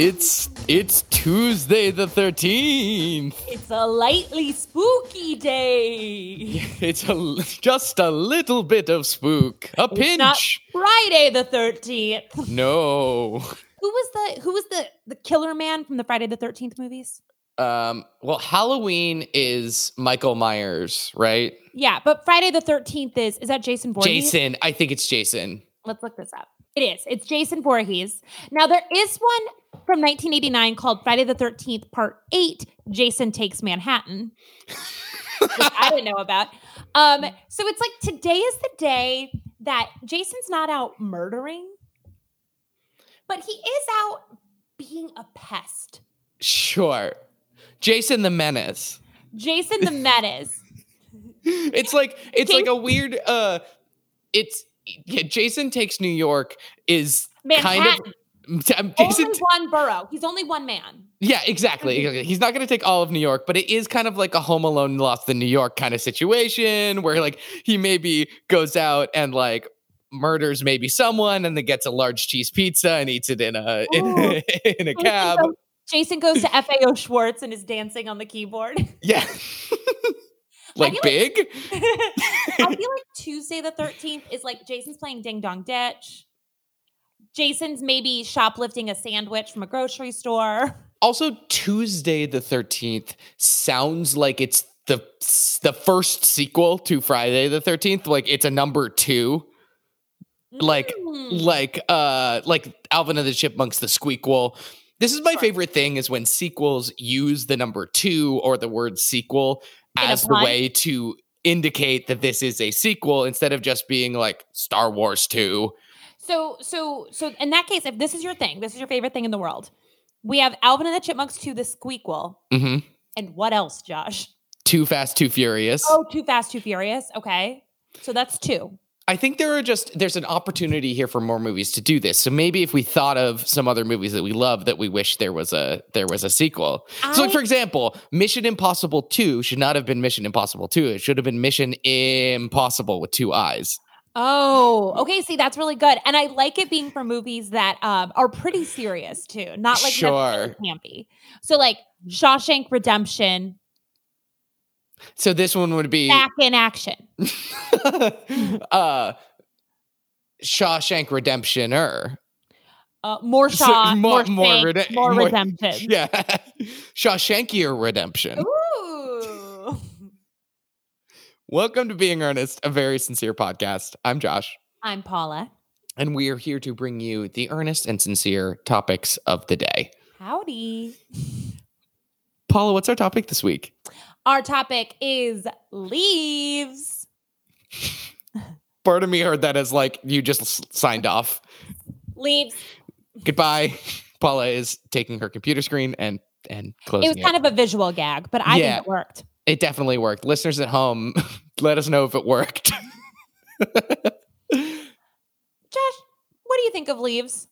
It's it's Tuesday the 13th. It's a lightly spooky day. It's a, just a little bit of spook. A It's not pinch. Friday the 13th. No. Who was the who was the the killer man from the Friday the 13th movies? Um well Halloween is Michael Myers, right? Yeah, but Friday the 13th is is that Jason Voorhees? Jason, I think it's Jason. Let's look this up. It is. It's Jason Voorhees. Now there is one from 1989 called Friday the 13th Part 8 Jason Takes Manhattan. I didn't know about. Um so it's like today is the day that Jason's not out murdering but he is out being a pest. Sure. Jason the Menace. Jason the Menace. It's like it's like a weird uh it's yeah, Jason takes New York is kind of um, Jason only one borough. He's only one man. Yeah, exactly. exactly. He's not going to take all of New York, but it is kind of like a Home Alone lost in New York kind of situation where like he maybe goes out and like murders maybe someone and then gets a large cheese pizza and eats it in a in, in a cab. Jason goes to FAO Schwarz and is dancing on the keyboard. Yeah. like big? I feel like Tuesday the 13th is like Jason's playing Ding Dong Ditch. Jason's maybe shoplifting a sandwich from a grocery store. Also Tuesday the 13th sounds like it's the the first sequel to Friday the 13th, like it's a number 2. like Mm. like uh like Alvin and the Chipmunks the squeakquel. This is my Sure. favorite thing is when sequels use the number 2 or the word sequel In as the way to indicate that this is a sequel instead of just being like Star Wars 2. So, so, so in that case, if this is your thing, this is your favorite thing in the world, we have Alvin and the Chipmunks 2, the Squeakquel. Mhm. And what else, Josh? Too Fast Too Furious. Oh, Too Fast, Too Furious. Okay. So that's two. I think there are just there's an opportunity here for more movies to do this. So maybe if we thought of some other movies that we love that we wish there was a there was a sequel. so like for example, Mission Impossible 2 should not have been Mission Impossible 2. It should have been Mission Impossible with two eyes. Oh, okay. See, that's really good. And I like it being for movies that um, are pretty serious too, not like Sure. campy. So, like Shawshank Redemption, So this one would be back in action. uh Shawshank Redemptioner. Uh, more So, Shaw, more- more, more rede- more- redemption. Yeah. Shawshankier Redemption. Ooh. Welcome to Being Earnest, a very sincere podcast. I'm Josh. I'm Paula. and we are here to bring you the earnest and sincere topics of the day. Howdy. Paula, what's our topic this week? Our topic is leaves. Part of me heard that as like you just signed off. Leaves. Goodbye. Paula is taking her computer screen and and closing It was kind of a visual gag, but I Yeah. think it worked. It definitely worked. Listeners at home, let us know if it worked. Josh, what do you think of leaves?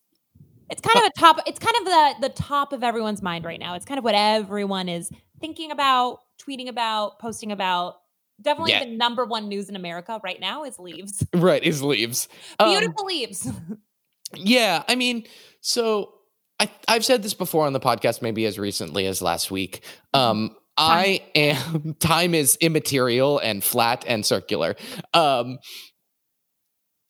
It's kind of uh, a top. It's kind of the the top of everyone's mind right now. It's kind of what everyone is thinking about, tweeting about, posting about. Definitely Yeah. the number one news in America right now is leaves. right, is leaves. Um, Beautiful leaves. Yeah, I mean, so I I've said this before on the podcast, maybe as recently as last week. Um, I am time is immaterial and flat and circular. Um,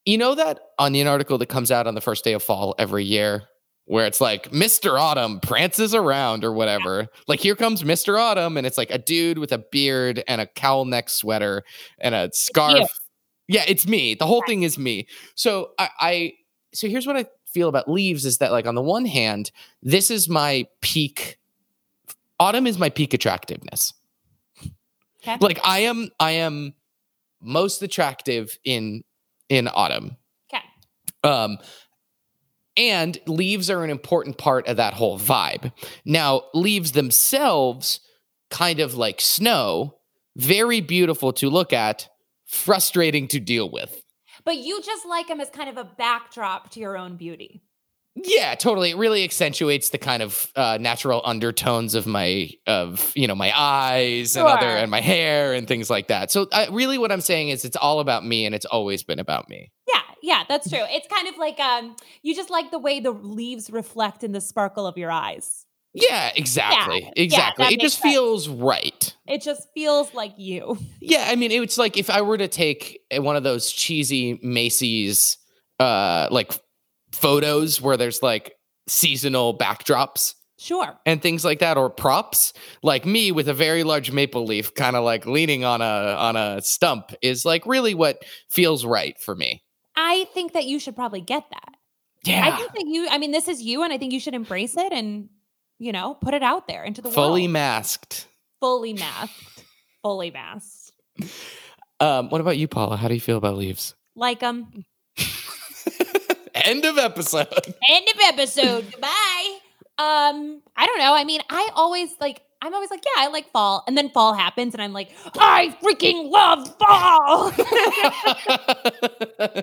you know that Onion article that comes out on the first day of fall every year, where it's like Mr. Autumn prances around or whatever. Like here comes Mr. Autumn, and it's like a dude with a beard and a cowl neck sweater and a scarf. Yeah, it's me. The whole thing is me. So I, I so here's what I feel about leaves is that like on the one hand, this is my peak autumn is my peak attractiveness. Okay. Like I am I am most attractive in in autumn. Okay. Um and leaves are an important part of that whole vibe. Now, leaves themselves kind of like snow, very beautiful to look at, frustrating to deal with. But you just like them as kind of a backdrop to your own beauty. Yeah, totally. It really accentuates the kind of uh, natural undertones of my of you know my eyes and other and my hair and things like that. So I, really, what I'm saying is it's all about me, and it's always been about me. Yeah, Yeah, that's true. It's kind of like um, you just like the way the leaves reflect in the sparkle of your eyes. Yeah, exactly. Yeah, exactly. that it just sense. feels right. It just feels like you. Yeah, I mean, it's like if I were to take one of those cheesy Macy's uh like photos where there's like seasonal backdrops Sure. and things like that or props, like me with a very large maple leaf kind of like leaning on a on a stump is like really what feels right for me. I think that you should probably get that. Yeah. I think that you, I mean, this is you, and I think you should embrace it and, you know, put it out there into the fully world. Fully masked. fully masked. Fully masked. Um what about you Paula? How do you feel about leaves? Like, um, End of episode. end of episode. Goodbye. Um, I don't know. I mean, I always like, I'm always like, yeah, I like fall. And then fall happens, and I'm like, I freaking love fall.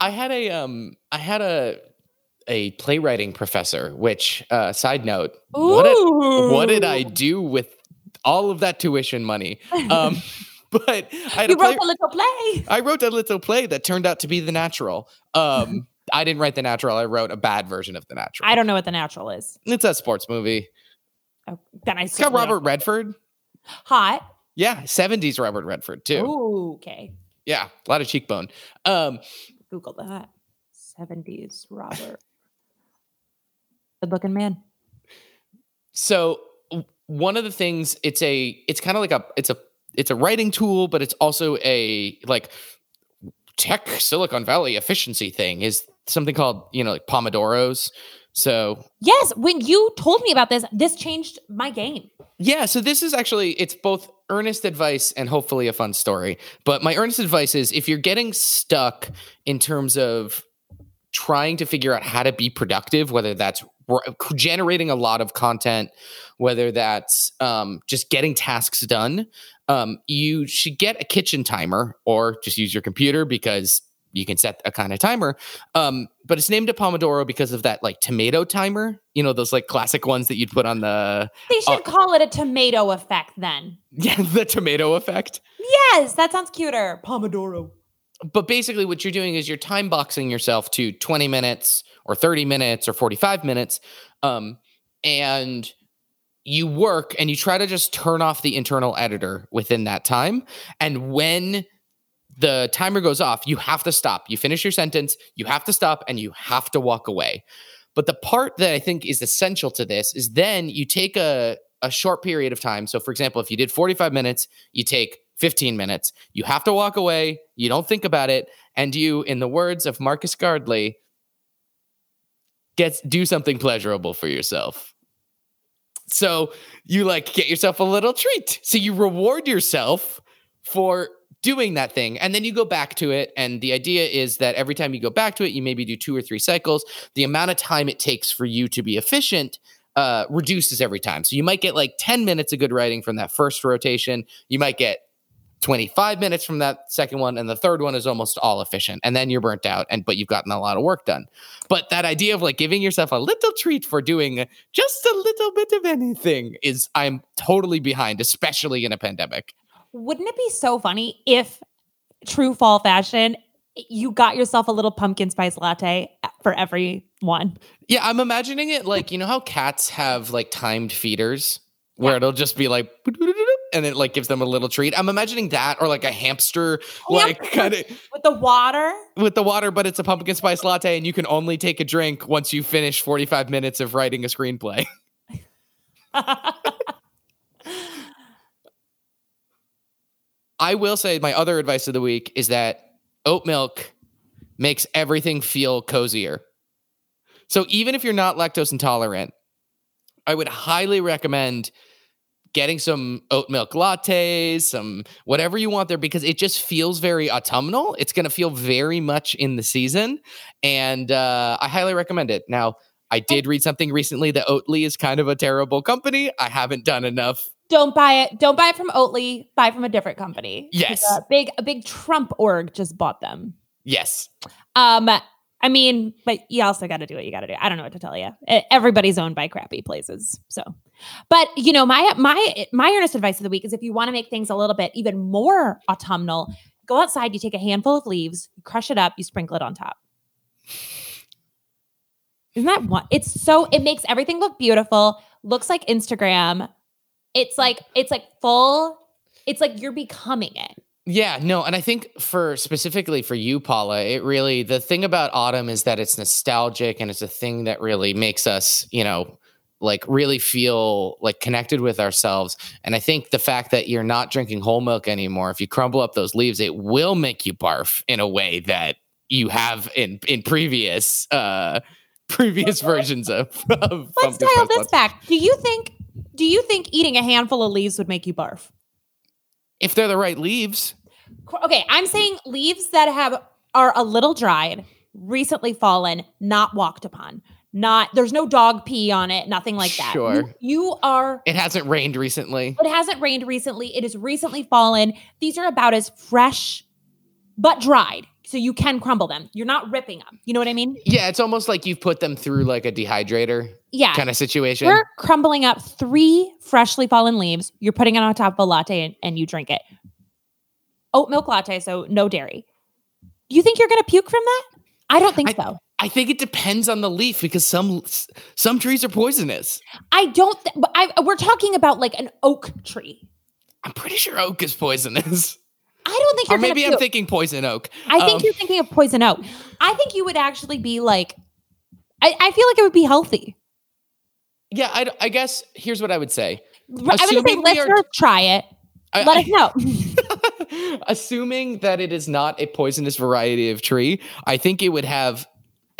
I had a um I had a a playwriting professor, which uh side note, what did, what did I do with all of that tuition money? Um but I a play, wrote a little play. I wrote a little play that turned out to be the natural. Um I didn't write the natural, I wrote a bad version of the natural. I don't know what the natural is. it's a sports movie. Oh, then I It's got Robert Redford. hot. Yeah, 70s Robert Redford too. Ooh, okay. Yeah, a lot of cheekbone. Um Google that. 70s Robert. Good looking man. so one of the things it's a it's kind of like a it's a it's a writing tool but it's also a like tech silicon valley efficiency thing is something called you know like pomodoros so Yes, when you told me about this, this changed my game. yeah so this is actually it's both earnest advice and hopefully a fun story but my earnest advice is if you're getting stuck in terms of trying to figure out how to be productive whether that's generating a lot of content whether that's um, just getting tasks done um, you should get a kitchen timer or just use your computer because you can set a kind of timer um, but it's named a pomodoro because of that like tomato timer you know those like classic ones that you'd put on the They should call it a tomato effect then. yeah the tomato effect Yes, that sounds cuter. Pomodoro. but basically what you're doing is you're time boxing yourself to 20 minutes or 30 minutes or 45 minutes um, and you work and you try to just turn off the internal editor within that time and when the timer goes off you have to stop. You finish your sentence you have to stop and you have to walk away. But the part that i think is essential to this is then you take a, a short period of time. So for example if you did 45 minutes you take 15 minutes. You have to walk away. You don't think about it. And you in the words of marcus gardley get do something pleasurable for yourself. So you like get yourself a little treat. So you reward yourself for doing that thing. And then you go back to it. And the idea is that every time you go back to it, you maybe do two or three cycles. The amount of time it takes for you to be efficient uh, reduces every time. So you might get like 10 minutes of good writing from that first rotation. You might get 25 minutes from that second one and the third one is almost all efficient and then you're burnt out and but you've gotten a lot of work done but that idea of like giving yourself a little treat for doing just a little bit of anything is i'm totally behind especially in a pandemic Wouldn't it be so funny if true fall fashion, you got yourself a little pumpkin spice latte for every one? yeah i'm imagining it like you know how cats have like timed feeders where Yeah. it'll just be like and it like gives them a little treat i'm imagining that or like a hamster like kind of With the water? with the water, but it's a pumpkin spice latte, and you can only take a drink once you finish 45 minutes of writing a screenplay. I will say my other advice of the week is that oat milk makes everything feel cozier. So even if you're not lactose intolerant, I would highly recommend getting some oat milk lattes, some whatever you want there because it just feels very autumnal. It's going to feel very much in the season and uh, I highly recommend it. Now, I did read something recently that Oatly is kind of a terrible company. I haven't done enough. Don't buy it. Don't buy it from Oatly. Buy from a different company. Yes. A big a big Trump org just bought them. Yes. Um I mean, but you also got to do what you got to do. I don't know what to tell you. Everybody's owned by crappy places. So, but you know, my my my earnest advice of the week is if you want to make things a little bit even more autumnal, go outside, you take a handful of leaves, you crush it up, you sprinkle it on top. Isn't that one? It's so it makes everything look beautiful. Looks like Instagram. It's like it's like full. It's like you're becoming it. Yeah, no, and I think for specifically for you, Paula, it really the thing about autumn is that it's nostalgic and it's a thing that really makes us, you know, like really feel like connected with ourselves. And I think the fact that you're not drinking whole milk anymore, if you crumble up those leaves, it will make you barf in a way that you have in in previous uh previous versions of, of Let's dial this back. Do you think do you think eating a handful of leaves would make you barf? If they're the right leaves. Okay, I'm saying leaves that have are a little dried, recently fallen, not walked upon. Not there's no dog pee on it, nothing like that. Sure. You, you are It hasn't rained recently. it hasn't rained recently. It is recently fallen. These are about as fresh but dried. So you can crumble them. You're not ripping them. You know what I mean? Yeah, it's almost like you've put them through like a dehydrator Yeah. kind of situation. You're crumbling up three freshly fallen leaves. You're putting it on top of a latte and, and you drink it. Oat milk latte, so no dairy. You think you're going to puke from that? I don't think I- so. I think it depends on the leaf because some some trees are poisonous. I don't. Th- I, we're talking about like an oak tree. I'm pretty sure oak is poisonous. I don't think you're to maybe. I'm thinking poison oak. I think Um, you're thinking of poison oak. I think you would actually be like. I, I feel like it would be healthy. Yeah, I, I guess here's what I would say. I would say, we are- try it. I- Let I- us know. assuming that it is not a poisonous variety of tree, I think it would have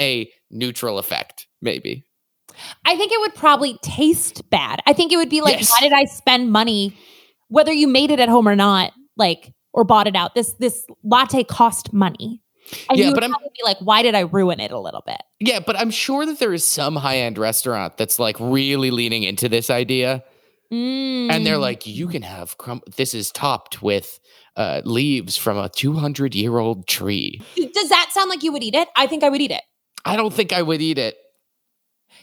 a neutral effect, maybe. I think it would probably taste bad. I think it would be like, Yes. why did I spend money, whether you made it at home or not, like or bought it out? This this latte cost money. And Yeah, but I'm- be like, why did I ruin it a little bit? Yeah, but I'm sure that there is some high end restaurant that's like really leaning into this idea. And they're Mm. like, you can have crum- this is topped with uh, leaves from a 200 year old tree. does that sound like you would eat it? I think I would eat it. I don't think I would eat it.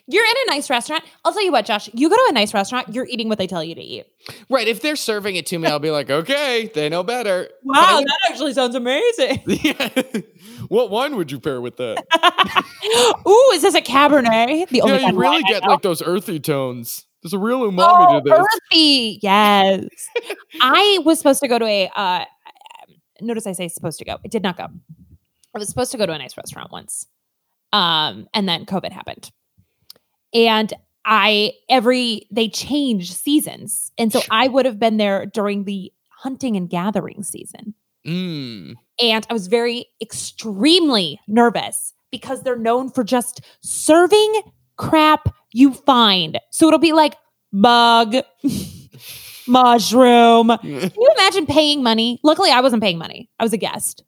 You're in a nice restaurant. I'll tell you what, Josh. You go to a nice restaurant, you're eating what they tell you to eat. Right. If they're serving it to me, I'll be like, okay, they know better. Wow, would- that actually sounds amazing. Yeah. what wine would you pair with that? Ooh, is this a Cabernet? The only yeah, kind you really get like those earthy tones. There's a real umami Oh, to this. earthy. Yes. I was supposed to go to a uh notice I say supposed to go. It did not go. I was supposed to go to a nice restaurant once. Um, and then COVID happened. And I every they change seasons. And so I would have been there during the hunting and gathering season. Mm. And I was very extremely nervous because they're known for just serving crap you find. So it'll be like bug, mushroom. Can you imagine paying money? Luckily, I wasn't paying money. I was a guest.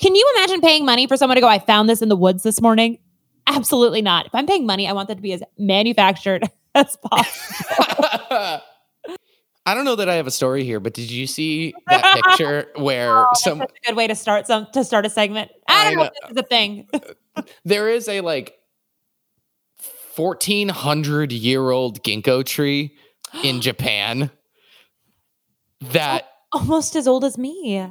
Can you imagine paying money for someone to go, I found this in the woods this morning? Absolutely not. If I'm paying money, I want that to be as manufactured as possible. I don't know that I have a story here, but did you see that picture where Oh, some a good way to start some to start a segment. I don't I know know. if this is a thing. Uh, there is a like 1400 year old ginkgo tree in Japan that Almost as old as me.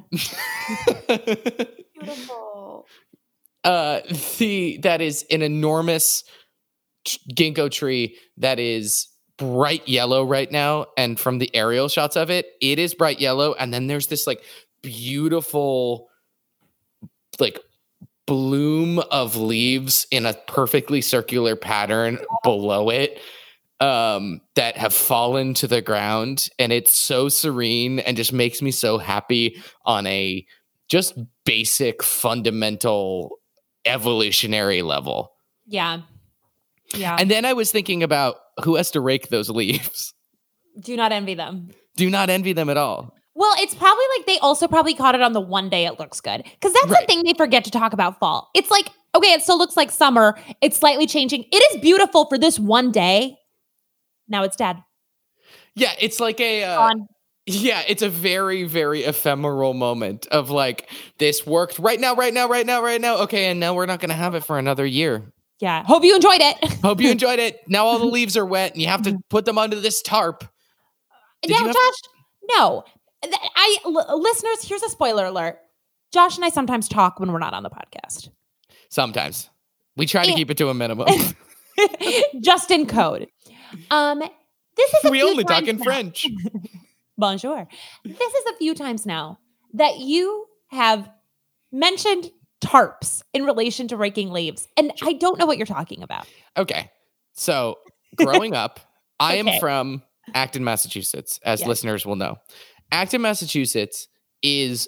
Beautiful. Uh the that is an enormous ginkgo tree that is bright yellow right now and from the aerial shots of it it is bright yellow and then there's this like beautiful like bloom of leaves in a perfectly circular pattern below it um that have fallen to the ground and it's so serene and just makes me so happy on a just basic fundamental evolutionary level Yeah. Yeah. and then i was thinking about who has to rake those leaves Do not envy them. do not envy them at all Well, it's probably like they also probably caught it on the one day it looks good. Because that's Right. the thing they forget to talk about fall. It's like, okay, it still looks like summer. It's slightly changing. It is beautiful for this one day. Now it's dead. yeah it's like a uh. Yeah, it's a very, very ephemeral moment of like, this worked right now, right now, right now, right now. Okay, and now we're not going to have it for another year. Yeah. Hope you enjoyed it. Hope you enjoyed it. Now all the leaves are wet and you have to put them under this tarp. Did have- Josh. No. I l- listeners, here's a spoiler alert. Josh and I sometimes talk when we're not on the podcast. Sometimes we try to And- keep it to a minimum. Just in code. Um, this is a we only talk in now- French. Bonjour. This is a few times now that you have mentioned tarps in relation to raking leaves, and I don't know what you're talking about. Okay. So growing up, I am from Acton, Massachusetts, as Yes. listeners will know. Acton, Massachusetts is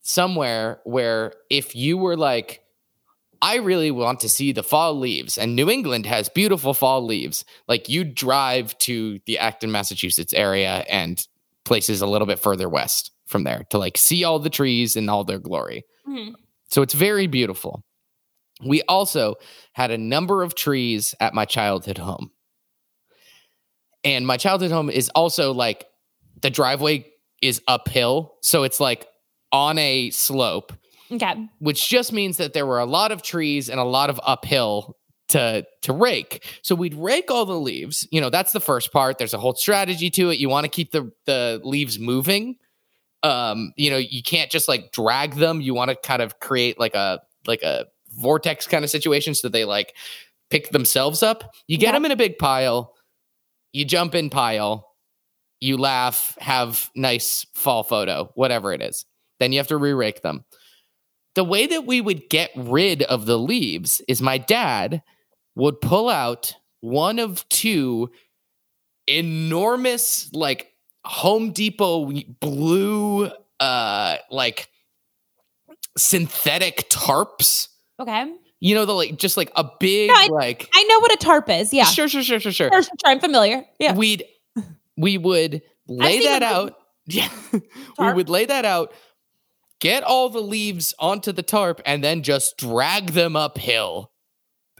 somewhere where if you were like, I really want to see the fall leaves, and New England has beautiful fall leaves, like you drive to the Acton, Massachusetts area and places a little bit further west from there to like see all the trees in all their glory. Mm-hmm. So it's very beautiful. We also had a number of trees at my childhood home. And my childhood home is also like the driveway is uphill. So it's like on a slope, Okay. which just means that there were a lot of trees and a lot of uphill to to rake. So we'd rake all the leaves. You know, that's the first part. There's a whole strategy to it. You want to keep the the leaves moving. Um, you know, you can't just like drag them. You want to kind of create like a like a vortex kind of situation so they like pick themselves up. You get Yeah. them in a big pile. You jump in pile. You laugh, have nice fall photo, whatever it is. Then you have to re-rake them the way that we would get rid of the leaves is my dad would pull out one of two enormous like home depot blue uh like synthetic tarps Okay. you know the like just like a big No, I- like I know what a tarp is. Yeah. sure sure sure sure sure Sure, sure, I'm familiar. Yeah. we'd we would lay that out yeah we would lay that out get all the leaves onto the tarp and then just drag them uphill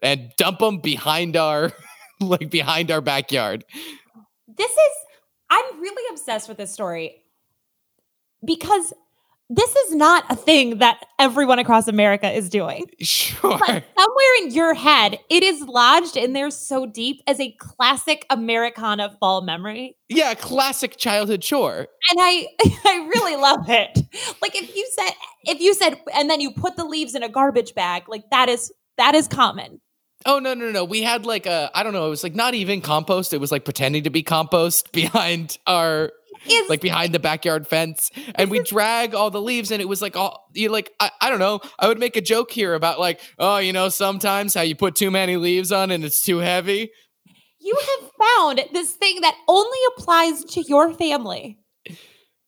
and dump them behind our like behind our backyard. This is i'm really obsessed with this story because this is not a thing that everyone across america is doing. Sure. But somewhere in your head it is lodged in there so deep as a classic americana fall memory. Yeah classic childhood chore. And i i really love it. Like if you said if you said and then you put the leaves in a garbage bag like that is that is common oh no no no we had like a i don't know it was like not even compost. It was like pretending to be compost behind our is like behind the backyard fence. And we drag all the leaves and it was like all you like I, I don't know. I would make a joke here about like oh you know sometimes how you put too many leaves on and it's too heavy. You have found this thing that only applies to your family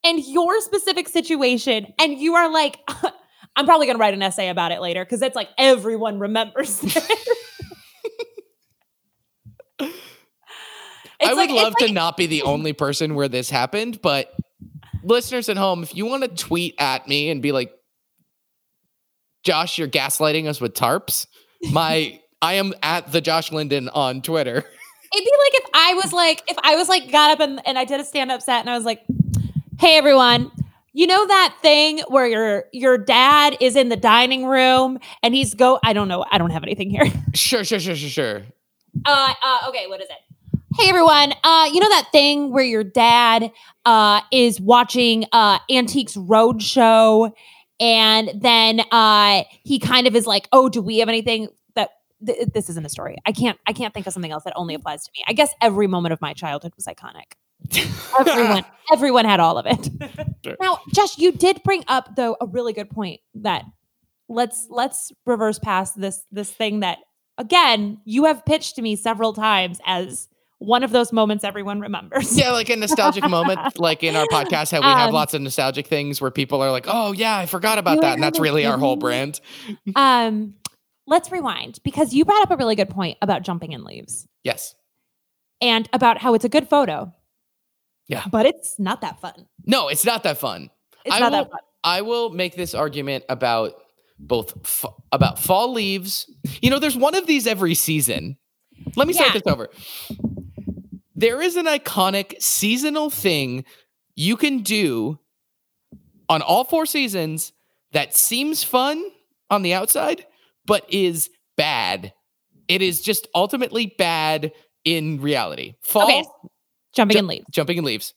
and your specific situation and you are like i'm probably going to write an essay about it later because it's like everyone remembers this. I would like- love like- to not be the only person where this happened but listeners at home if you want to tweet at me and be like josh you're gaslighting us with tarps my i am at the josh linden on twitter It'd be like if I was like, if I was like, got up and, and I did a stand up set and I was like, hey, everyone. You know that thing where your your dad is in the dining room and he's go I don't know I don't have anything here. sure sure sure sure sure Uh, uh okay, what is it? Hey everyone. Uh you know that thing where your dad uh is watching uh Antiques Roadshow and then uh he kind of is like, "Oh, do we have anything that th- this isn't a story. I can't I can't think of something else that only applies to me. I guess every moment of my childhood was iconic. Everyone everyone had all of it. Now, Josh, you did bring up though a really good point that let's let's reverse past this this thing that again, you have pitched to me several times as one of those moments everyone remembers. Yeah, like a nostalgic moment, like in our podcast, how we have Um, lots of nostalgic things where people are like, "Oh yeah, I forgot about that," and that's really our whole brand. Um, let's rewind because you brought up a really good point about jumping in leaves Yes. and about how it's a good photo. Yeah. But it's not that fun. No, it's not that fun. It's I not will- that fun. I will make this argument about both f- about fall leaves. You know, there's one of these every season. Let me start Yeah. this over. There is an iconic seasonal thing you can do on all four seasons that seems fun on the outside, but is bad. It is just ultimately bad in reality. Fall, Okay. Jumping Ju- in leaves. jumping in leaves.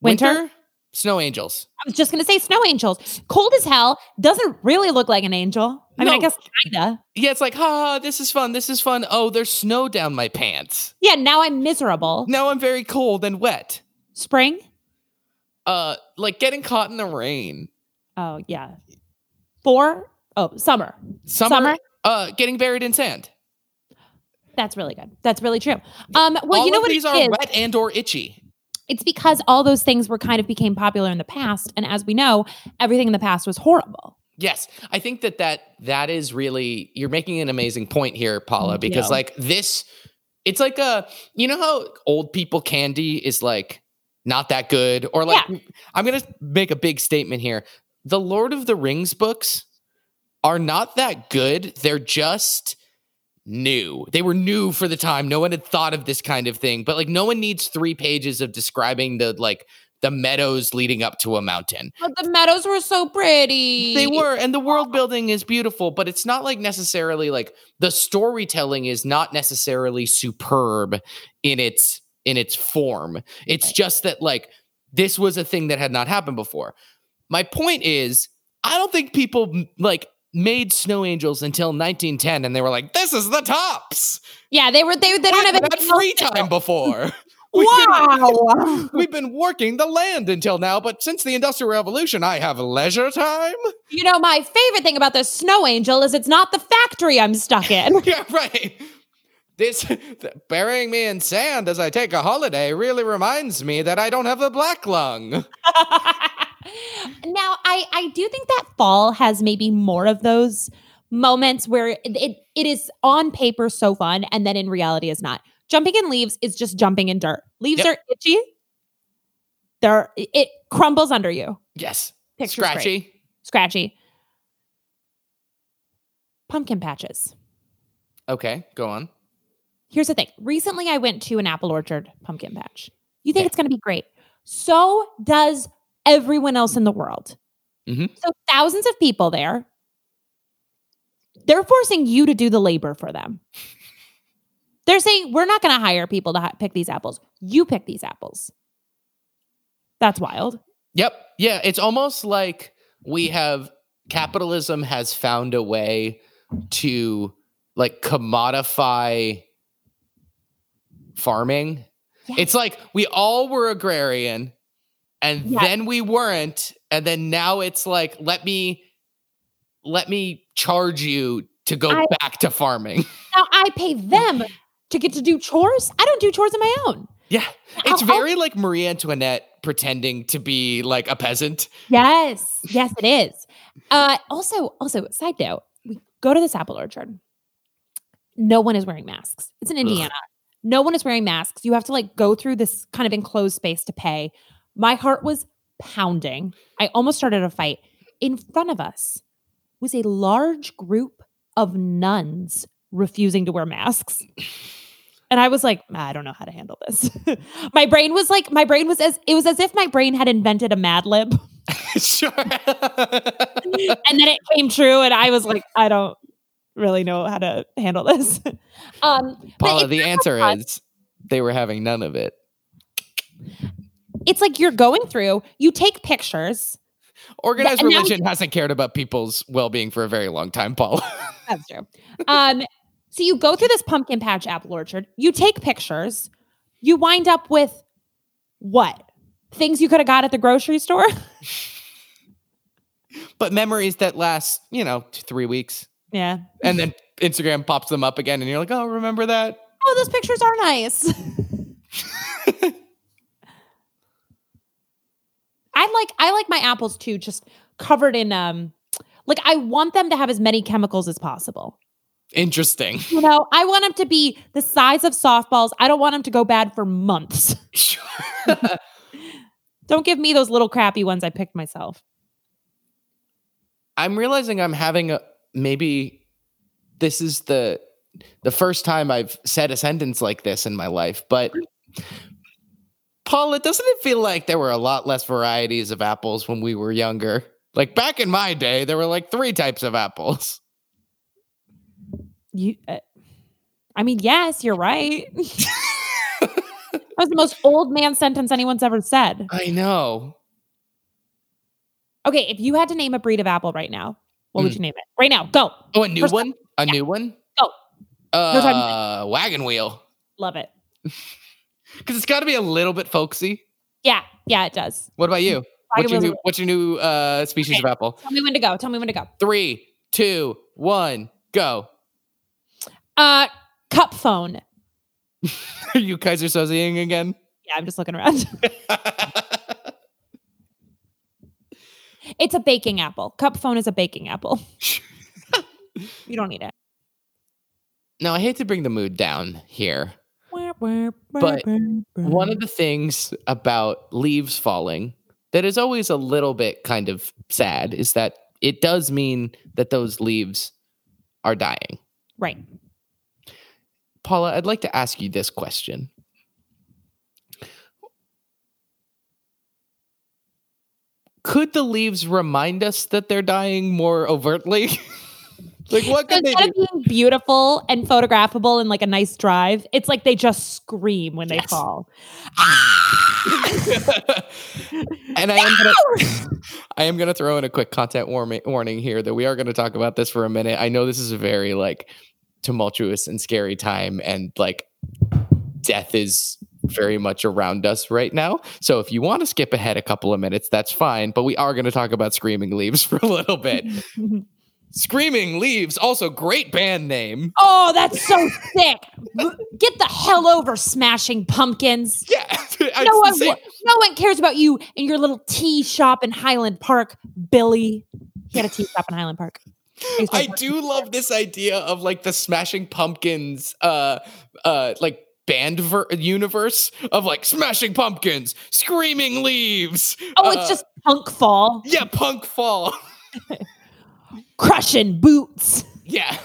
Winter? Snow angels. I was just gonna say snow angels. Cold as hell. Doesn't really look like an angel. I mean, I guess kinda. Yeah, it's like, ha, this is fun. This is fun. Oh, there's snow down my pants. Yeah, now I'm miserable. Now I'm very cold and wet. Spring? Uh, like getting caught in the rain. Oh yeah. Four? Oh, summer. Summer. Summer? Uh, getting buried in sand. That's really good. That's really true. Um, well, All you know of what these are is? wet and or itchy. It's because all those things were kind of became popular in the past, and as we know, everything in the past was horrible. Yes, I think that that that is really you're making an amazing point here, Paula, because you. like this, it's like a you know how old people candy is like not that good, or like I'm gonna make a big statement here. The Lord of the Rings books are not that good. They're just new. They were new for the time. No one had thought of this kind of thing, but like no one needs three pages of describing the like the meadows leading up to a mountain. But the meadows were so pretty. They were, and the world building is beautiful, but it's not like necessarily like the storytelling is not necessarily superb in its in its form. It's Right. just that like this was a thing that had not happened before. My point is, I don't think people like made snow angels until 1910 and they were like this is the tops Yeah, they were. They, they don't have had free time before We've been- Wow. we've been working the land until now but since the industrial revolution i have leisure time you know, my favorite thing about the snow angel is it's not the factory I'm stuck in. Yeah, right. This burying me in sand as I take a holiday really reminds me that I don't have the black lung. Now, I I do think that fall has maybe more of those moments where it, it it is on paper so fun, and then in reality is not. Jumping in leaves is just jumping in dirt. Leaves Yep. are itchy. They're it crumbles under you. Yes. Picture's great. Scratchy. Scratchy. Pumpkin patches. Okay, go on. Here's the thing. Recently, I went to an apple orchard pumpkin patch. You think Okay. it's going to be great. So does everyone else in the world. Mhm. So thousands of people there. They're forcing you to do the labor for them. They're saying, we're not going to hire people to pick these apples. You pick these apples. That's wild. Yep. Yeah, it's almost like we have capitalism has found a way to like commodify farming. It's like we all were agrarian and Yeah. then we weren't and then now it's like let me let me charge you to go I- back to farming. Now I pay them to get to do chores. I don't do chores on my own. Yeah. It's I'll- very like Marie Antoinette pretending to be like a peasant. Yes, yes, it is. Uh, also, also, side note: we go to this apple orchard. No one is wearing masks. It's in Indiana. No one is wearing masks. You have to like go through this kind of enclosed space to pay. My heart was pounding. I almost started a fight. In front of us was a large group of nuns refusing to wear masks. And I was like, I don't know how to handle this. my brain was like, my brain was as it was as if my brain had invented a Mad Lib. sure. and then it came true and i was like i don't really know how to handle this um Paula, the answer is they were having none of it. It's like you're going through you take pictures. Organized now- religion hasn't cared about people's well-being for a very long time, Paul. that's true. Um so you go through this pumpkin patch apple orchard you take pictures. You wind up with what? Things you could have got at the grocery store? But memories that last, you know, three weeks. yeah. And then Instagram pops them up again and you're like, oh, remember that? oh those pictures are nice i like i like my apples too just covered in um like i want them to have as many chemicals as possible Interesting. you know i want them to be the size of softballs i don't want them to go bad for months Sure. don't give me those little crappy ones i picked myself I'm realizing I'm having a maybe this is the the first time I've said a sentence like this in my life, but Paula, doesn't it feel like there were a lot less varieties of apples when we were younger? Like back in my day, there were like three types of apples. you uh, i mean yes you're right that was the most old man sentence anyone's ever said I know. Okay, if you had to name a breed of apple right now, what would Mm. you name it? Right now, go. Oh, a new First one? A yeah. new one? Go. No time Uh, wagon wheel. Love it. Because it's got to be a little bit folksy. Yeah, yeah, it does. What about you? What's your new, what's your new uh, species Okay. of apple? Tell me when to go. Tell me when to go. Three, two, one, go. Uh, cup phone. Are you Kaiser Sozeing again? Yeah, I'm just looking around. it's a baking apple. Cup phone is a baking apple. you don't need it. now, I hate to bring the mood down here. But One of the things about leaves falling that is always a little bit kind of sad is that it does mean that those leaves are dying. right. Paula, I'd like to ask you this question. Could the leaves remind us that they're dying more overtly? like, what So could they instead of being beautiful and photographable and like a nice drive, it's like they just scream when they Yes. fall. Ah! and I am gonna, I am gonna throw in a quick content warmi- warning here that we are going to talk about this for a minute. I know this is a very like tumultuous and scary time, and like death is very much around us right now. So if you want to skip ahead a couple of minutes, that's fine. But we are going to talk about Screaming Leaves for a little bit. Screaming Leaves, also great band name. oh, that's so sick. Get the hell over smashing pumpkins. Yeah, No one, no one cares about you and your little tea shop in Highland Park, Billy. He had a tea shop in Highland Park. I do love this idea of like the Smashing Pumpkins, uh, uh, like band ver- universe of like Smashing Pumpkins, Screaming Leaves. Oh, uh, it's just punk fall, yeah, Punk Fall. crushing boots. yeah,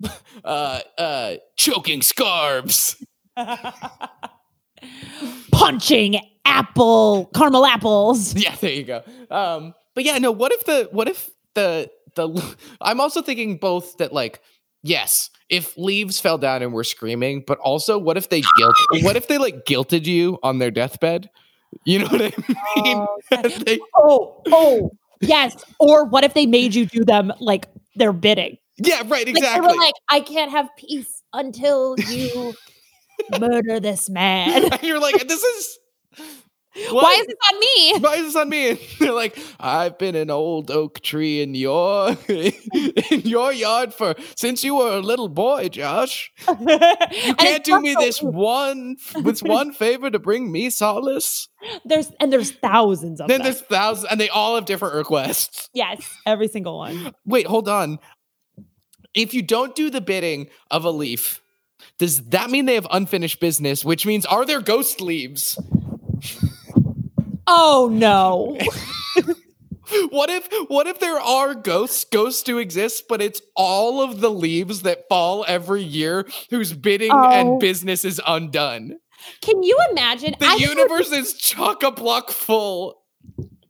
uh, uh, choking scarves. punching apple caramel apples. Yeah, there you go. Um, but yeah, no. What if the what if the the I'm also thinking both that like yes, if leaves fell down and were screaming, but also what if they guilt what if they like guilted you on their deathbed? You know what I mean? They- Oh, oh, yes. Or what if they made you do them like their bidding? yeah, right, Like they exactly. were like, I can't have peace until you murder this man. and you're like, this is Why is this on me? Why is this on me? And they're like, I've been an old oak tree in your in your yard for since you were a little boy, Josh. You can't do me this one this one favor to bring me solace. There's and there's thousands of Then them. there's thousands, and they all have different requests. yes, every single one. Wait, hold on. If you don't do the bidding of a leaf, does that mean they have unfinished business? Which means are there ghost leaves? Oh no. What if what if there are ghosts? Ghosts do exist, but it's all of the leaves that fall every year whose bidding Oh. and business is undone. Can you imagine? The I- universe is chock a block full.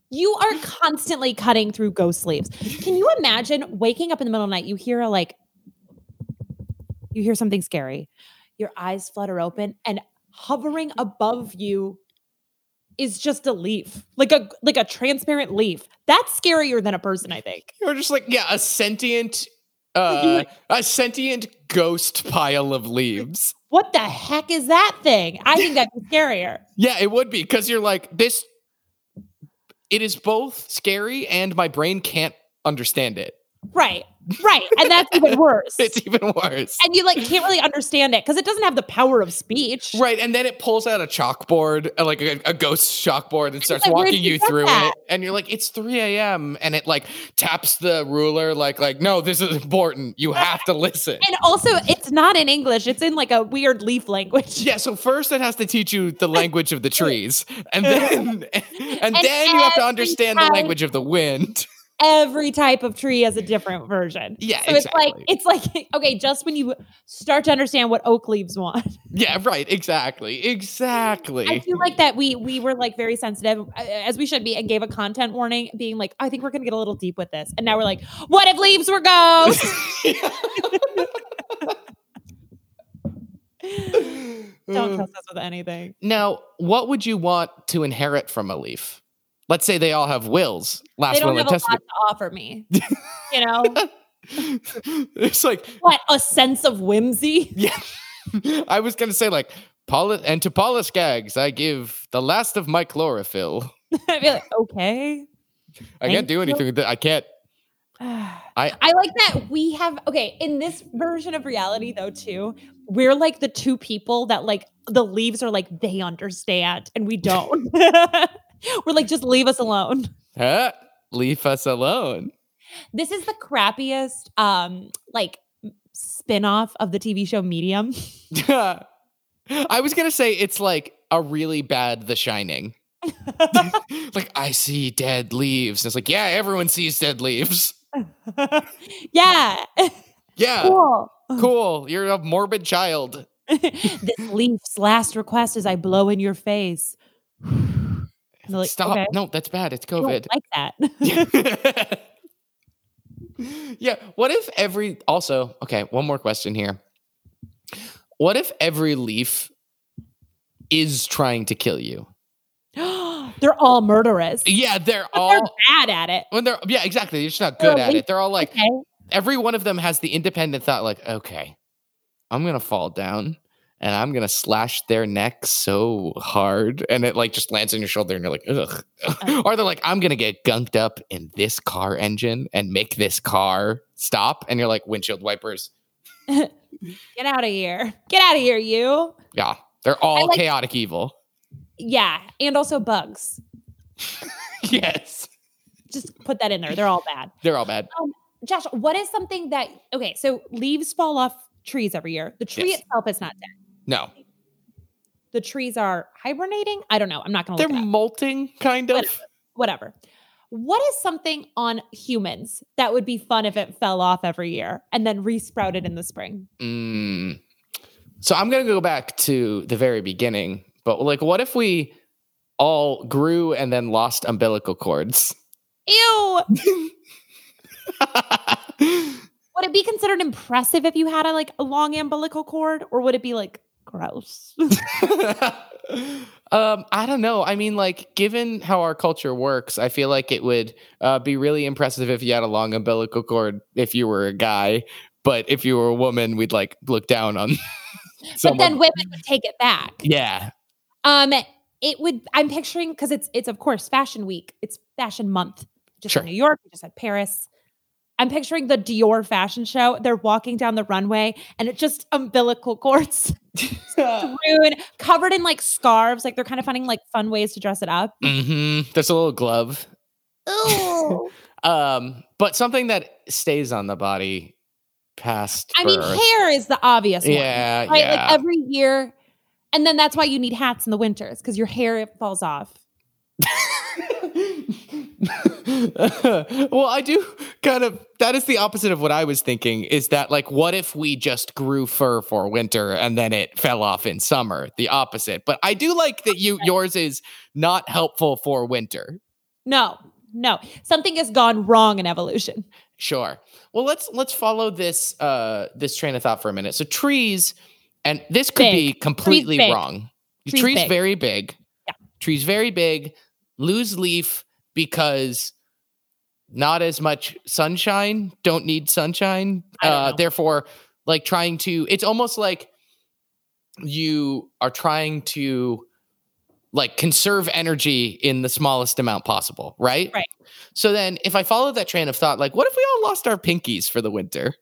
You are constantly cutting through ghost leaves Can you imagine waking up in the middle of the night? You hear a like, you hear something scary. Your eyes flutter open, and hovering above you is just a leaf, like a like a transparent leaf. That's scarier than a person, I think. You're just like, yeah, a sentient uh a sentient ghost pile of leaves. What the heck is that thing? I think that'd scarier. Yeah, it would be because you're like this. It is both scary and my brain can't understand it. Right, right, and that's even worse. It's even worse. and you like can't really understand it because it doesn't have the power of speech. Right, and then it pulls out a chalkboard, uh, like a, a ghost chalkboard, and starts like, walking you through that? it. And you're like, "It's 3 a.m." And it like taps the ruler, like, like, no, this is important. You have to listen. And also, it's not in English; it's in like a weird leaf language. Yeah, so first it has to teach you the language of the trees, and then and, then you have to understand the language of the wind. Every type of tree has a different version. Yeah, so it's like it's like okay, just when you start to understand what oak leaves want, Yeah, right, exactly, exactly. I feel like that we we were like very sensitive uh, as we should be, and gave a content warning, being like, I think we're gonna get a little deep with this, and now we're like, what if leaves were ghosts? Don't trust us with anything. now, what would you want to inherit from a leaf? Let's say they all have wills. Last they don't will have and a lot to offer me. you know it's like what? A sense of whimsy. yeah. I was gonna say like Paula and to Paula Skaggs, I give the last of my chlorophyll. I'd be like, okay. I can't do anything with that. I can't. I I like that we have okay in this version of reality though too. We're like the two people that like the leaves are like they understand and we don't. we're like just leave us alone. huh? leave us alone. This is the crappiest um like spin-off of the TV show Medium. I was gonna say it's like a really bad The Shining. like I see dead leaves. And it's like, yeah, everyone sees dead leaves. yeah. Yeah, cool. cool. You're a morbid child. this leaf's last request is I blow in your face. Like, Stop. "Okay, No, that's bad. It's COVID. like that. yeah. What if every also okay, one more question here. What if every leaf is trying to kill you? they're all murderous. Yeah, they're But all they're bad at it. when they're yeah, exactly. They're just not good at it. They're all like Okay. every one of them has the independent thought, like, okay, I'm gonna fall down and I'm gonna slash their neck so hard, and it like just lands on your shoulder, and you're like, ugh. Uh-huh. or they're like, I'm gonna get gunked up in this car engine and make this car stop, and you're like, windshield wipers. Get out of here. Get out of here, you. Yeah, they're all like- chaotic evil. Yeah. And also bugs. yes, Just put that in there. They're all bad. they're all bad. Um, Josh, what is something that okay, so leaves fall off trees every year. The tree Yes. itself is not dead. No, The trees are hibernating. I don't know. I'm not gonna they're look it up. molting, kind of. Whatever. Whatever. What is something on humans that would be fun if it fell off every year and then resprouted in the spring? Mm. So I'm gonna go back to the very beginning, but like, what if we all grew and then lost umbilical cords? Ew. Would it be considered impressive if you had a like a long umbilical cord, or would it be like gross? um, I don't know. I mean, like, given how our culture works, I feel like it would uh, be really impressive if you had a long umbilical cord if you were a guy. But if you were a woman, we'd like look down on but then women would take it back. yeah, Um, it would. I'm picturing because it's it's of course Fashion Week. It's Fashion Month. Just Sure. in New York. We just had Paris. I'm picturing the Dior fashion show. They're walking down the runway, and it's just umbilical cords strewn, covered in like scarves. Like they're kind of finding like fun ways to dress it up. Mm-hmm. There's a little glove. Ooh. Um, but something that stays on the body past. I mean, hair is the obvious one. Yeah, right? yeah. Like every year. And then that's why you need hats in the winters because your hair falls off. well, I do kind of. That is the opposite of what I was thinking. Is that like, what if we just grew fur for winter and then it fell off in summer? The opposite. But I do like that you yours is not helpful for winter. No, no. Something has gone wrong in evolution. Sure. Well, let's let's follow this uh this train of thought for a minute. So trees, and this could be completely big. wrong. Trees trees big. very big. Yeah. Trees very big. Lose leaf because not as much sunshine. Don't need sunshine. Uh, therefore, like trying to. It's almost like you are trying to like conserve energy in the smallest amount possible, right? Right. So then if I follow that train of thought, like what if we all lost our pinkies for the winter?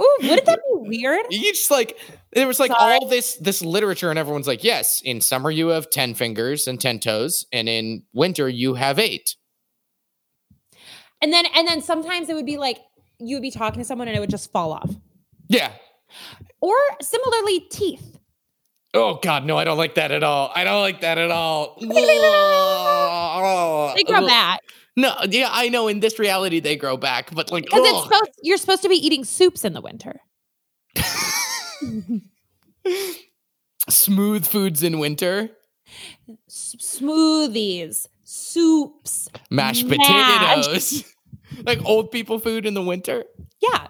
Ooh, wouldn't that be weird? You just like there was like Sorry. all this this literature and everyone's like, yes, in summer you have 10 fingers and 10 toes, and in winter you have eight. And then and then sometimes it would be like you would be talking to someone and it would just fall off. Yeah. Or similarly, teeth. Oh god, no, I don't like that at all. I don't like that at all. They grow back. No, yeah, I know in this reality they grow back, but like Because it's supposed you're supposed to be eating soups in the winter. Smooth foods in winter, S- smoothies, soups. mashed Mash. potatoes. like old people food in the winter. Yeah.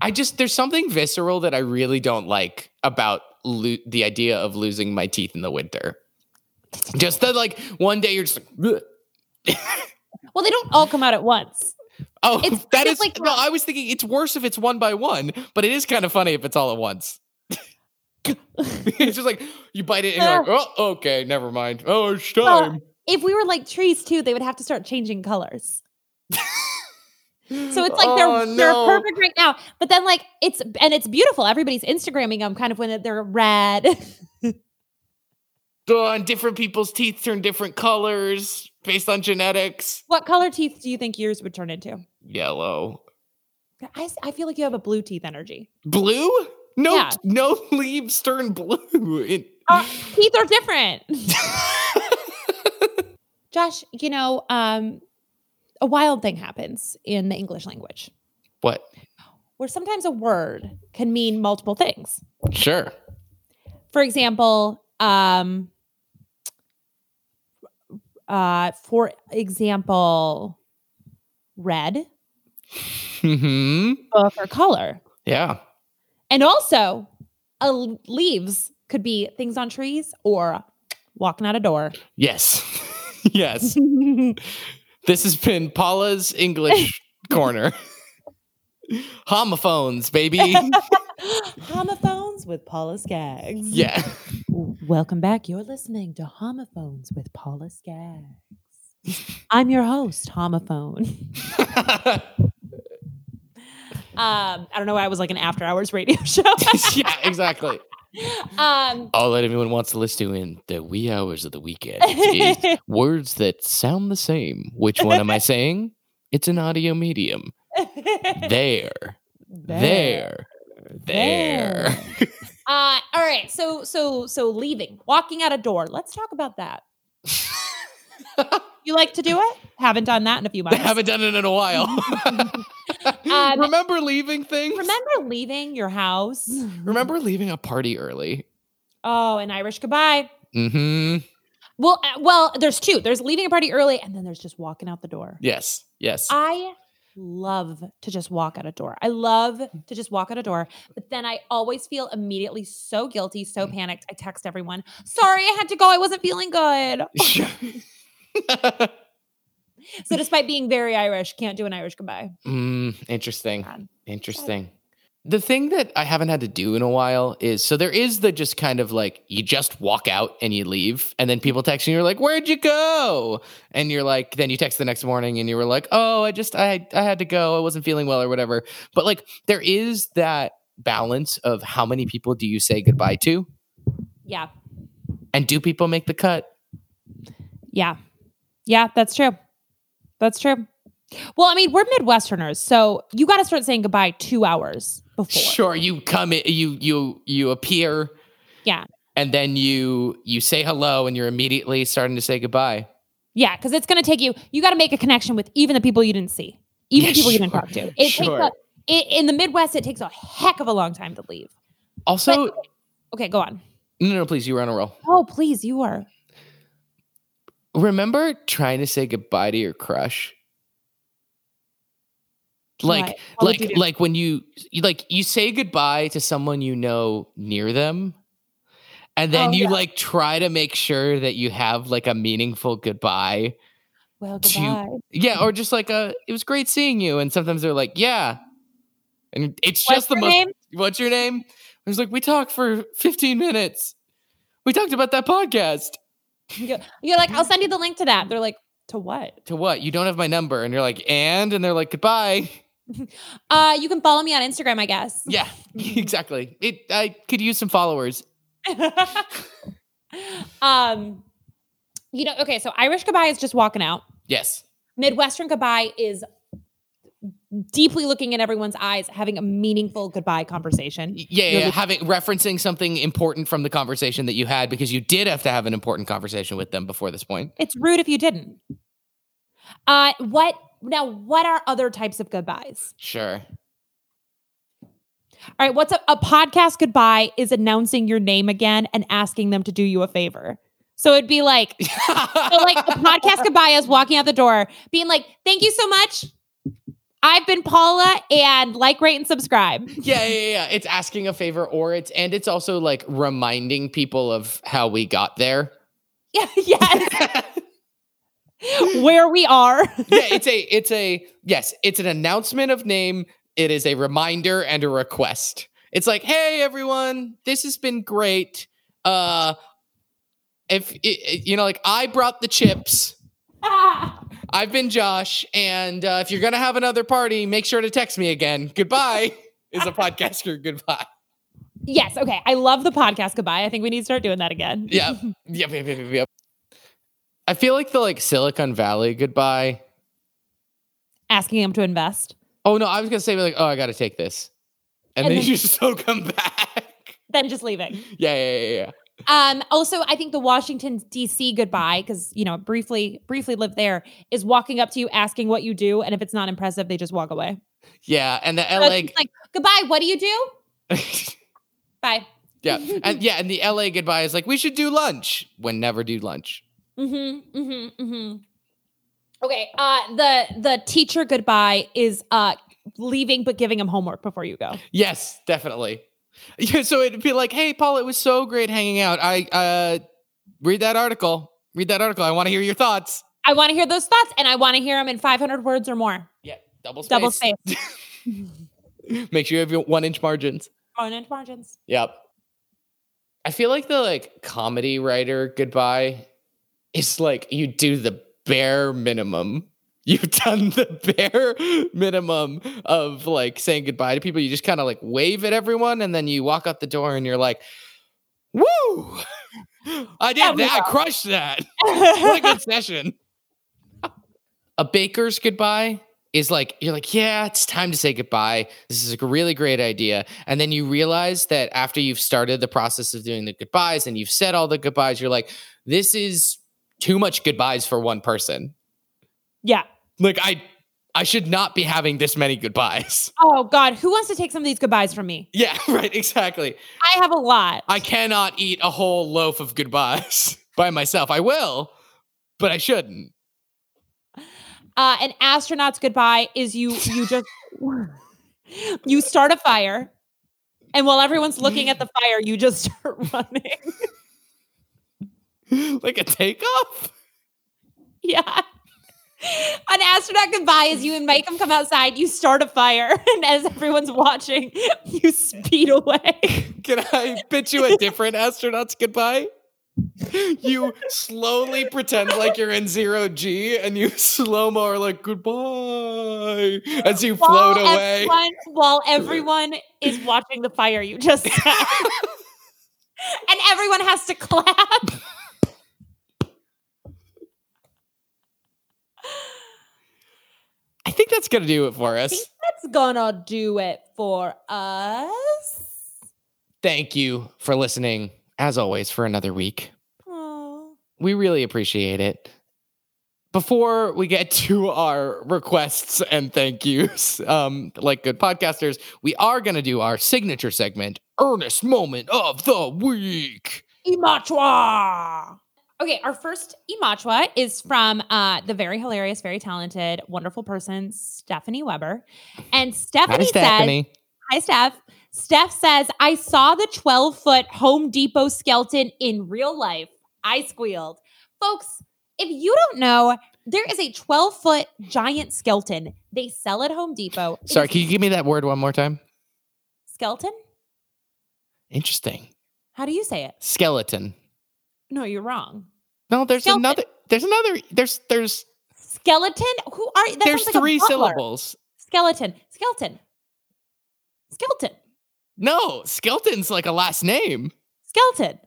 I just there's something visceral that I really don't like about lo- the idea of losing my teeth in the winter. Just that, like one day you're just like. Well, they don't all come out at once. oh, It's that is like no. I was thinking it's worse if it's one by one, but it is kind of funny if it's all at once. it's just like you bite it and you're like, oh, okay, never mind. Oh, it's time. If we were like trees too, they would have to start changing colors. So it's like Oh, they're they're perfect right now. But then like it's and it's beautiful. Everybody's Instagramming them kind of when they're red. Oh, and different people's teeth turn different colors based on genetics. what color teeth do you think yours would turn into? Yellow, I, I feel like you have a blue teeth energy. blue. No, Yeah. no leaves turn blue. It- Our teeth are different. Josh, you know, um, a wild thing happens in the English language what? where sometimes a word can mean multiple things. Sure. For example, um, uh, for example, red, Hmm. book, or color. Yeah. And also, uh, leaves could be things on trees or walking out a door. Yes. yes. This has been Paula's English corner. Homophones, baby. Homophones with Paula Skaggs. yeah. Welcome back. You're listening to Homophones with Paula Skaggs. I'm your host, Homophone. Um, I don't know why I was like an after hours radio show. yeah, exactly. um, All that anyone wants to listen to in the wee hours of the weekend is words that sound the same. Which one am I saying? It's an audio medium. There. There. There. Uh, all right. So, so, so leaving, walking out a door. Let's talk about that. You like to do it? Haven't done that in a few months. I haven't done it in a while. Um, Remember leaving things? Remember leaving your house? Remember leaving a party early? Oh, an Irish goodbye. Mm-hmm. Well, uh, well, there's two. There's leaving a party early, and then there's just walking out the door. Yes. Yes. I love to just walk out a door. I love to just walk out a door, but then I always feel immediately so guilty, so Mm. panicked. I text everyone, "Sorry, I had to go. I wasn't feeling good." So, despite being very Irish, can't do an Irish goodbye. mm, interesting. God. Interesting. The thing that I haven't had to do in a while is so there is the just kind of like you just walk out and you leave, and then people text you, you're like, "Where'd you go?" And you're like, then you text the next morning and you were like, "Oh, I just I I had to go. I wasn't feeling well or whatever." But like there is that balance of how many people do you say goodbye to, Yeah, and do people make the cut? yeah, yeah. That's true. That's true. Well, I mean, we're Midwesterners, so you got to start saying goodbye two hours before. Sure, you come in, you you you appear, Yeah, and then you you say hello, and you're immediately starting to say goodbye. yeah, because it's going to take you. You got to make a connection with even the people you didn't see, even Yeah, people you didn't talk to. It sure. takes a, it, in the Midwest. It takes a heck of a long time to leave. Also, Okay, go on. no, no, please, you were on a roll. Oh, please, you are. Remember trying to say goodbye to your crush? Like? What like, like when you, you like you say goodbye to someone you know near them, and then Oh, you yeah. like try to make sure that you have like a meaningful goodbye. Well, to- goodbye. Yeah, or just like a, it was great seeing you, and sometimes they're like, yeah, and it's What's just the most. name? What's your name? I was like, we talked for 15 minutes. We talked about that podcast. You- You're like, I'll send you the link to that. They're like, to what? To what? You don't have my number. And you're like, and? And they're like, goodbye. Uh, you can follow me on Instagram, I guess. Yeah, exactly. It I could use some followers. um, you know, okay, so Irish goodbye is just walking out. Yes. Midwestern goodbye is deeply looking in everyone's eyes, having a meaningful goodbye conversation. Yeah, yeah, yeah. having referencing something important from the conversation that you had because you did have to have an important conversation with them before this point. It's rude if you didn't. Uh, what now? What are other types of goodbyes? Sure. All right, what's a, a podcast goodbye is announcing your name again and asking them to do you a favor. So it'd be like, so like a podcast goodbye is walking out the door, being like, "Thank you so much. I've been Paula, and like, rate, and subscribe." yeah, yeah, yeah. It's asking a favor or it's and it's also like reminding people of how we got there. Yeah, yes. Where we are. yeah, it's a it's a yes, it's an announcement of name. It is a reminder and a request. It's like, hey everyone, this has been great. Uh if it, you know like I brought the chips. I've been Josh and uh, if you're going to have another party, make sure to text me again. Goodbye. Is a podcaster goodbye. yes, okay. I love the podcast goodbye. I think we need to start doing that again. Yeah. Yep, yep, yep, yep, yep. I feel like the like Silicon Valley goodbye. Asking him to invest. Oh no, I was gonna say like, oh, I gotta take this, and, And then, then- you just don't come back. Then just leaving. Yeah, yeah, yeah, yeah. Um, also, I think the Washington D.C. goodbye, because you know, briefly, briefly lived there, is walking up to you asking what you do, and if it's not impressive, they just walk away. Yeah, and the LA, like, goodbye. What do you do? Bye. yeah, and yeah, and the LA goodbye is like, we should do lunch. When never do lunch. Mm-hmm. Mm-hmm. Mm-hmm. Okay. Uh, the the teacher goodbye is uh leaving, but giving him homework before you go. Yes, definitely. Yeah, so it'd be like, hey, Paul, it was so great hanging out. I uh read that article. Read that article. I want to hear your thoughts. I want to hear those thoughts, and I want to hear them in 500 words or more. Yeah, double space. Double space. Make sure you have your one inch margins. On inch margins. Yep. I feel like the like comedy writer goodbye is like you do the bare minimum. You've done the bare minimum of like saying goodbye to people. You just kind of like wave at everyone and then you walk out the door and you're like, woo! I did that. I crushed that. What a good session. A baker's goodbye is like, you're like, yeah, it's time to say goodbye. This is a really great idea. And then you realize that after you've started the process of doing the goodbyes and you've said all the goodbyes, you're like, this is too much goodbyes for one person. yeah. Like, I. I should not be having this many goodbyes. Oh God, who wants to take some of these goodbyes from me? Yeah, right, exactly. I have a lot. I cannot eat a whole loaf of goodbyes by myself. I will, but I shouldn't. uh, an astronaut's goodbye is you you just you start a fire, and while everyone's looking at the fire, you just start running. like a takeoff? yeah. An astronaut goodbye is you make them come outside, you start a fire, and as everyone's watching, you speed away. Can I pitch you a different astronaut's goodbye? You slowly pretend like you're in zero G and you slow mo are like goodbye as you float away. Everyone, while everyone is watching the fire you just set. and everyone has to clap. Think that's gonna do it for I us. think that's gonna do it for us. Thank you for listening, as always, for another week. Aw. We really appreciate it. Before we get to our requests and thank yous, um, like good podcasters, we are going to do our signature segment, Earnest Moment of the Week. Imachwa. Okay, our first Imachwa is from uh, the very hilarious, very talented, wonderful person, Stephanie Weber. And Stephanie, Hi, says, Hi, Steph. Steph says, I saw the 12 foot Home Depot skeleton in real life. I squealed. Folks, if you don't know, there is a 12 foot giant skeleton they sell at Home Depot. It Sorry, is can you give me that word one more time? skeleton? Interesting. How do you say it? Skeleton. No, you're wrong. No, there's Skeleton. another. There's another. There's there's Skeleton? Who are that there's like three syllables. Skeleton. Skeleton. Skeleton. No, skeleton's like a last name. Skeleton.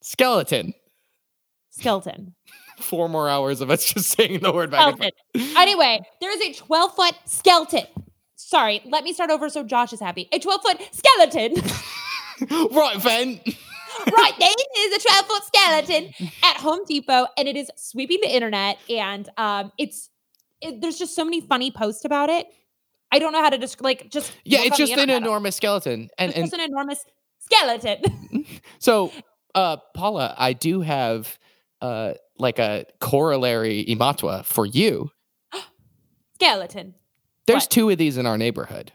Skeleton. Skeleton. Four more hours of us just saying the word back and Skeleton. Anyway, there is a 12 foot skeleton. Sorry, let me start over so Josh is happy. A 12 foot skeleton. right, Ven. right, there is a 12 foot skeleton at Home Depot, and it is sweeping the internet. And um, it's it, there's just so many funny posts about it. I don't know how to describe. Like, just Yeah, it's just an enormous skeleton. And It's and just an enormous skeleton. so uh Paula, I do have uh like a corollary imatwa for you. skeleton. There's What? two of these in our neighborhood.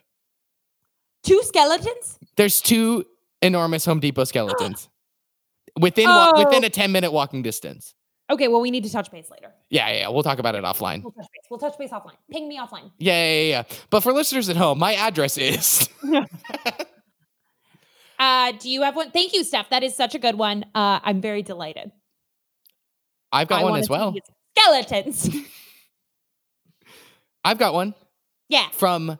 Two skeletons. There's two enormous Home Depot skeletons. Within Oh. within a 10 minute walking distance. Okay, well, we need to touch base later. Yeah, yeah, yeah. We'll talk about it offline. We'll touch base. We'll touch base offline. Ping me offline. Yeah, yeah, yeah. But for listeners at home, my address is. Uh, do you have one? Thank you, Steph. That is such a good one. Uh, I'm very delighted. I've got I one as well. Skeletons. I've got one yeah. from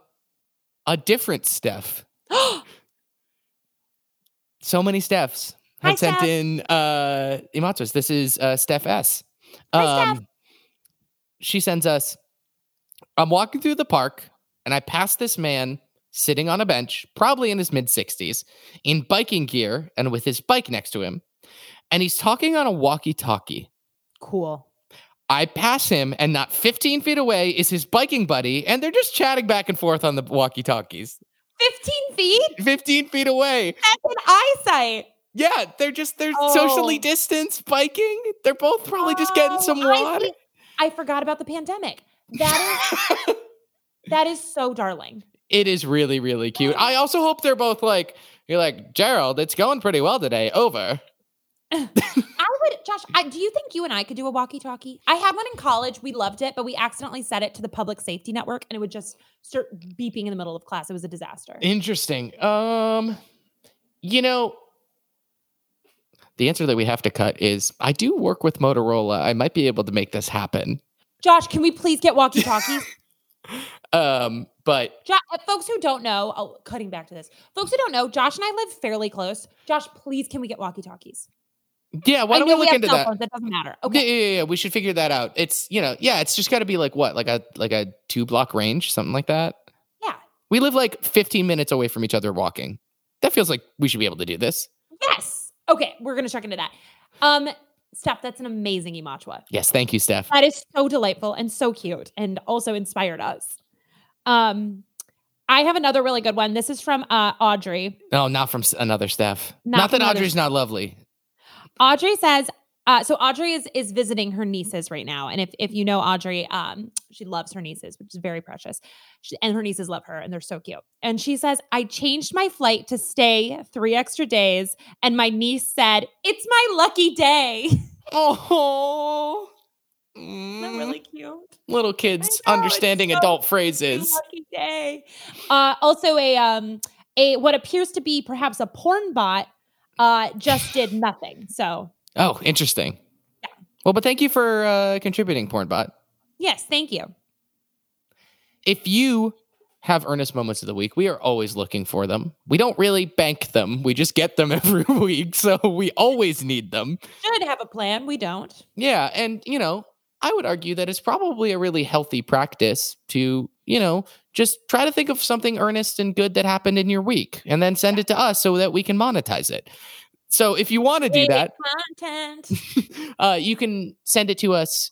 a different Steph. So many Stephs Hi, sent Steph. in uh. This is uh Steph S. Hi, Steph. She sends us I'm walking through the park and I pass this man sitting on a bench, probably in his mid 60s, in biking gear and with his bike next to him. And he's talking on a walkie talkie. cool. I pass him, and not 15 feet away is his biking buddy, and they're just chatting back and forth on the walkie talkies. 15 feet? 15 feet away. That's an eyesight. Yeah, they're just they're Oh. socially distanced biking. They're both probably just getting Oh, some water. see. I forgot about the pandemic. That is that is so darling. it is really really cute. I also hope they're both like you're like Gerald. It's going pretty well today. Over. I would, Josh. I, do you think you and I could do a walkie-talkie? I had one in college. We loved it, but we accidentally set it to the public safety network, and it would just start beeping in the middle of class. It was a disaster. Interesting. Um, you know. The answer that we have to cut is I do work with Motorola. I might be able to make this happen. Josh, can we please get walkie-talkies? Um, but Jo- uh, folks who don't know, oh, cutting back to this. Folks who don't know, Josh and I live fairly close. Josh, please, can we get walkie-talkies? yeah, why don't we look have into that? phones, It doesn't matter. Yeah, Okay. yeah, yeah, yeah. We should figure that out. It's you know, yeah, it's just got to be like what, like a like a two block range, something like that. Yeah. We live like 15 minutes away from each other walking. That feels like we should be able to do this. Okay, we're gonna check into that. Um, Steph, that's an amazing Imachwa. Yes, thank you, Steph. That is so delightful and so cute, and also inspired us. Um, I have another really good one. This is from uh, Audrey. No, not from another Steph. Not Not, that Audrey's not lovely. Audrey says, uh, so Audrey is is visiting her nieces right now, and if if you know Audrey, um, she loves her nieces, which is very precious, she, and her nieces love her, and they're so cute. And she says, I changed my flight to stay three extra days, and my niece said, "It's my lucky day." Oh, Isn't that really cute? little kids know, understanding so adult phrases. Lucky day. Uh, also, a um, a what appears to be perhaps a porn bot, uh, just did nothing. So Oh, interesting. Yeah. Well, but thank you for uh, contributing, Pornbot. yes, thank you. if you have earnest moments of the week, we are always looking for them. We don't really bank them, we just get them every week. So we always need them. Should have a plan. We don't. Yeah. And, you know, I would argue that it's probably a really healthy practice to, you know, just try to think of something earnest and good that happened in your week and then send it to us so that we can monetize it. So if you want to do that, content. uh, you can send it to us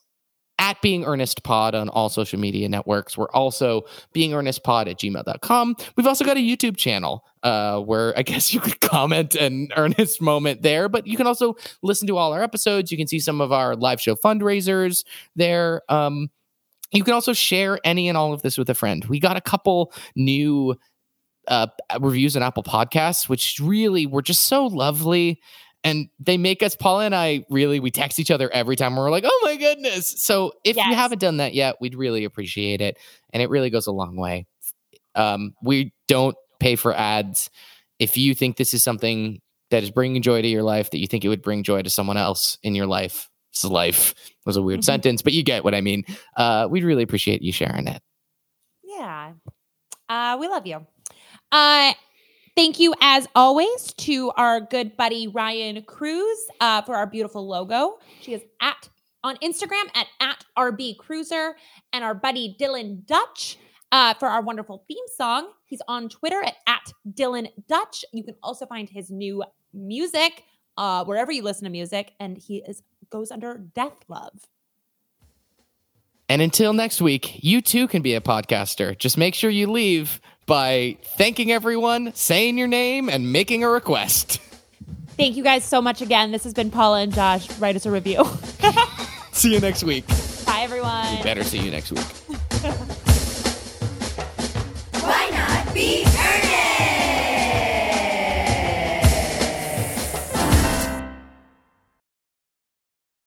at being earnest pod on all social media networks. We're also being earnest pod at gmail.com we've also got a youtube channel uh, where i guess you could comment an earnest moment there but you can also listen to all our episodes. You can see some of our live show fundraisers there. Um, you can also share any and all of this with a friend. We got a couple new uh, reviews on apple podcasts which really were just so lovely. And they make us paula and i really we text each other every time. We're like oh my goodness. So if you haven't done that yet we'd really appreciate it. And it really goes a long way. Um, we don't pay for ads. If you think this is something that is bringing joy to your life that you think it would bring joy to someone else in your life this life was a weird Mhm. sentence but you get what i mean. Uh, we'd really appreciate you sharing it. Yeah. Uh, we love you. Uh, thank you, as always, to our good buddy Ryan Cruz uh, for our beautiful logo. She is at on Instagram at, at RB Cruiser, and our buddy Dylan Dutch uh, for our wonderful theme song. He's on Twitter at, at Dylan Dutch. You can also find his new music uh, wherever you listen to music, and he is goes under Death Love. And until next week, you too can be a podcaster. Just make sure you leave by thanking everyone, saying your name, and making a request. Thank you guys so much again. This has been Paula and Josh. Write us a review. See you next week. Bye, everyone. We better see you next week. Why not be